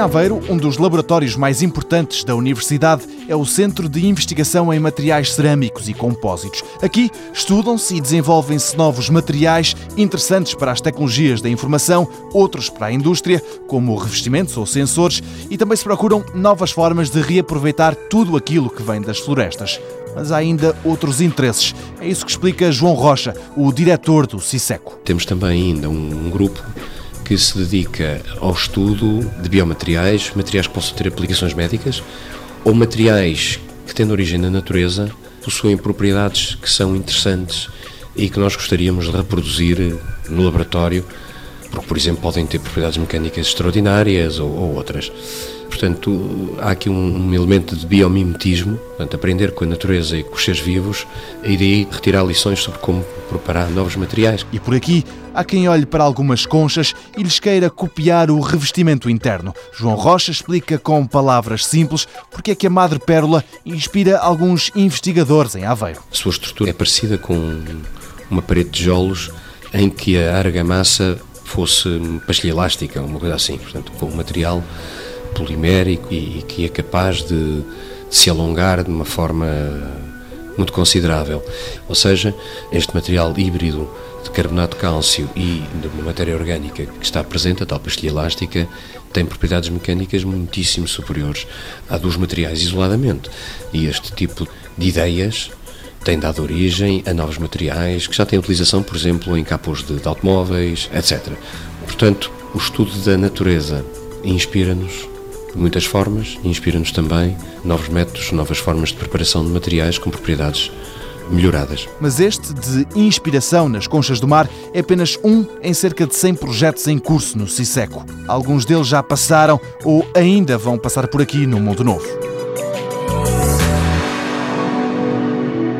Aveiro, um dos laboratórios mais importantes da universidade é o Centro de Investigação em Materiais Cerâmicos e Compósitos. Aqui estudam-se e desenvolvem-se novos materiais interessantes para as tecnologias da informação, outros para a indústria, como revestimentos ou sensores, e também se procuram novas formas de reaproveitar tudo aquilo que vem das florestas. Mas há ainda outros interesses. É isso que explica João Rocha, o diretor do CISECO. Temos também ainda um grupo que se dedica ao estudo de biomateriais, materiais que possam ter aplicações médicas ou materiais que, tendo origem na natureza, possuem propriedades que são interessantes e que nós gostaríamos de reproduzir no laboratório, porque, por exemplo, podem ter propriedades mecânicas extraordinárias ou, ou outras. Portanto, há aqui um, um, elemento de biomimetismo, portanto, aprender com a natureza e com os seres vivos e daí retirar lições sobre como preparar novos materiais. E por aqui há quem olhe para algumas conchas e lhes queira copiar o revestimento interno. João Rocha explica com palavras simples porque é que a Madre Pérola inspira alguns investigadores em Aveiro. A sua estrutura é parecida com uma parede de tijolos em que a argamassa fosse pastilha elástica, uma coisa assim, portanto, com um material polimérico e, que é capaz de, de se alongar de uma forma muito considerável. Ou seja, este material híbrido de carbonato de cálcio e de uma matéria orgânica que está presente, a tal pastilha elástica, tem propriedades mecânicas muitíssimo superiores a dos materiais isoladamente. E este tipo de ideias tem dado origem a novos materiais que já têm utilização, por exemplo, em capôs de, de automóveis, etc. Portanto, o estudo da natureza inspira-nos de muitas formas inspira-nos também novos métodos, novas formas de preparação de materiais com propriedades melhoradas. Mas este de inspiração nas conchas do mar é apenas um em cerca de 100 projetos em curso no CISECO. Alguns deles já passaram ou ainda vão passar por aqui no Mundo Novo.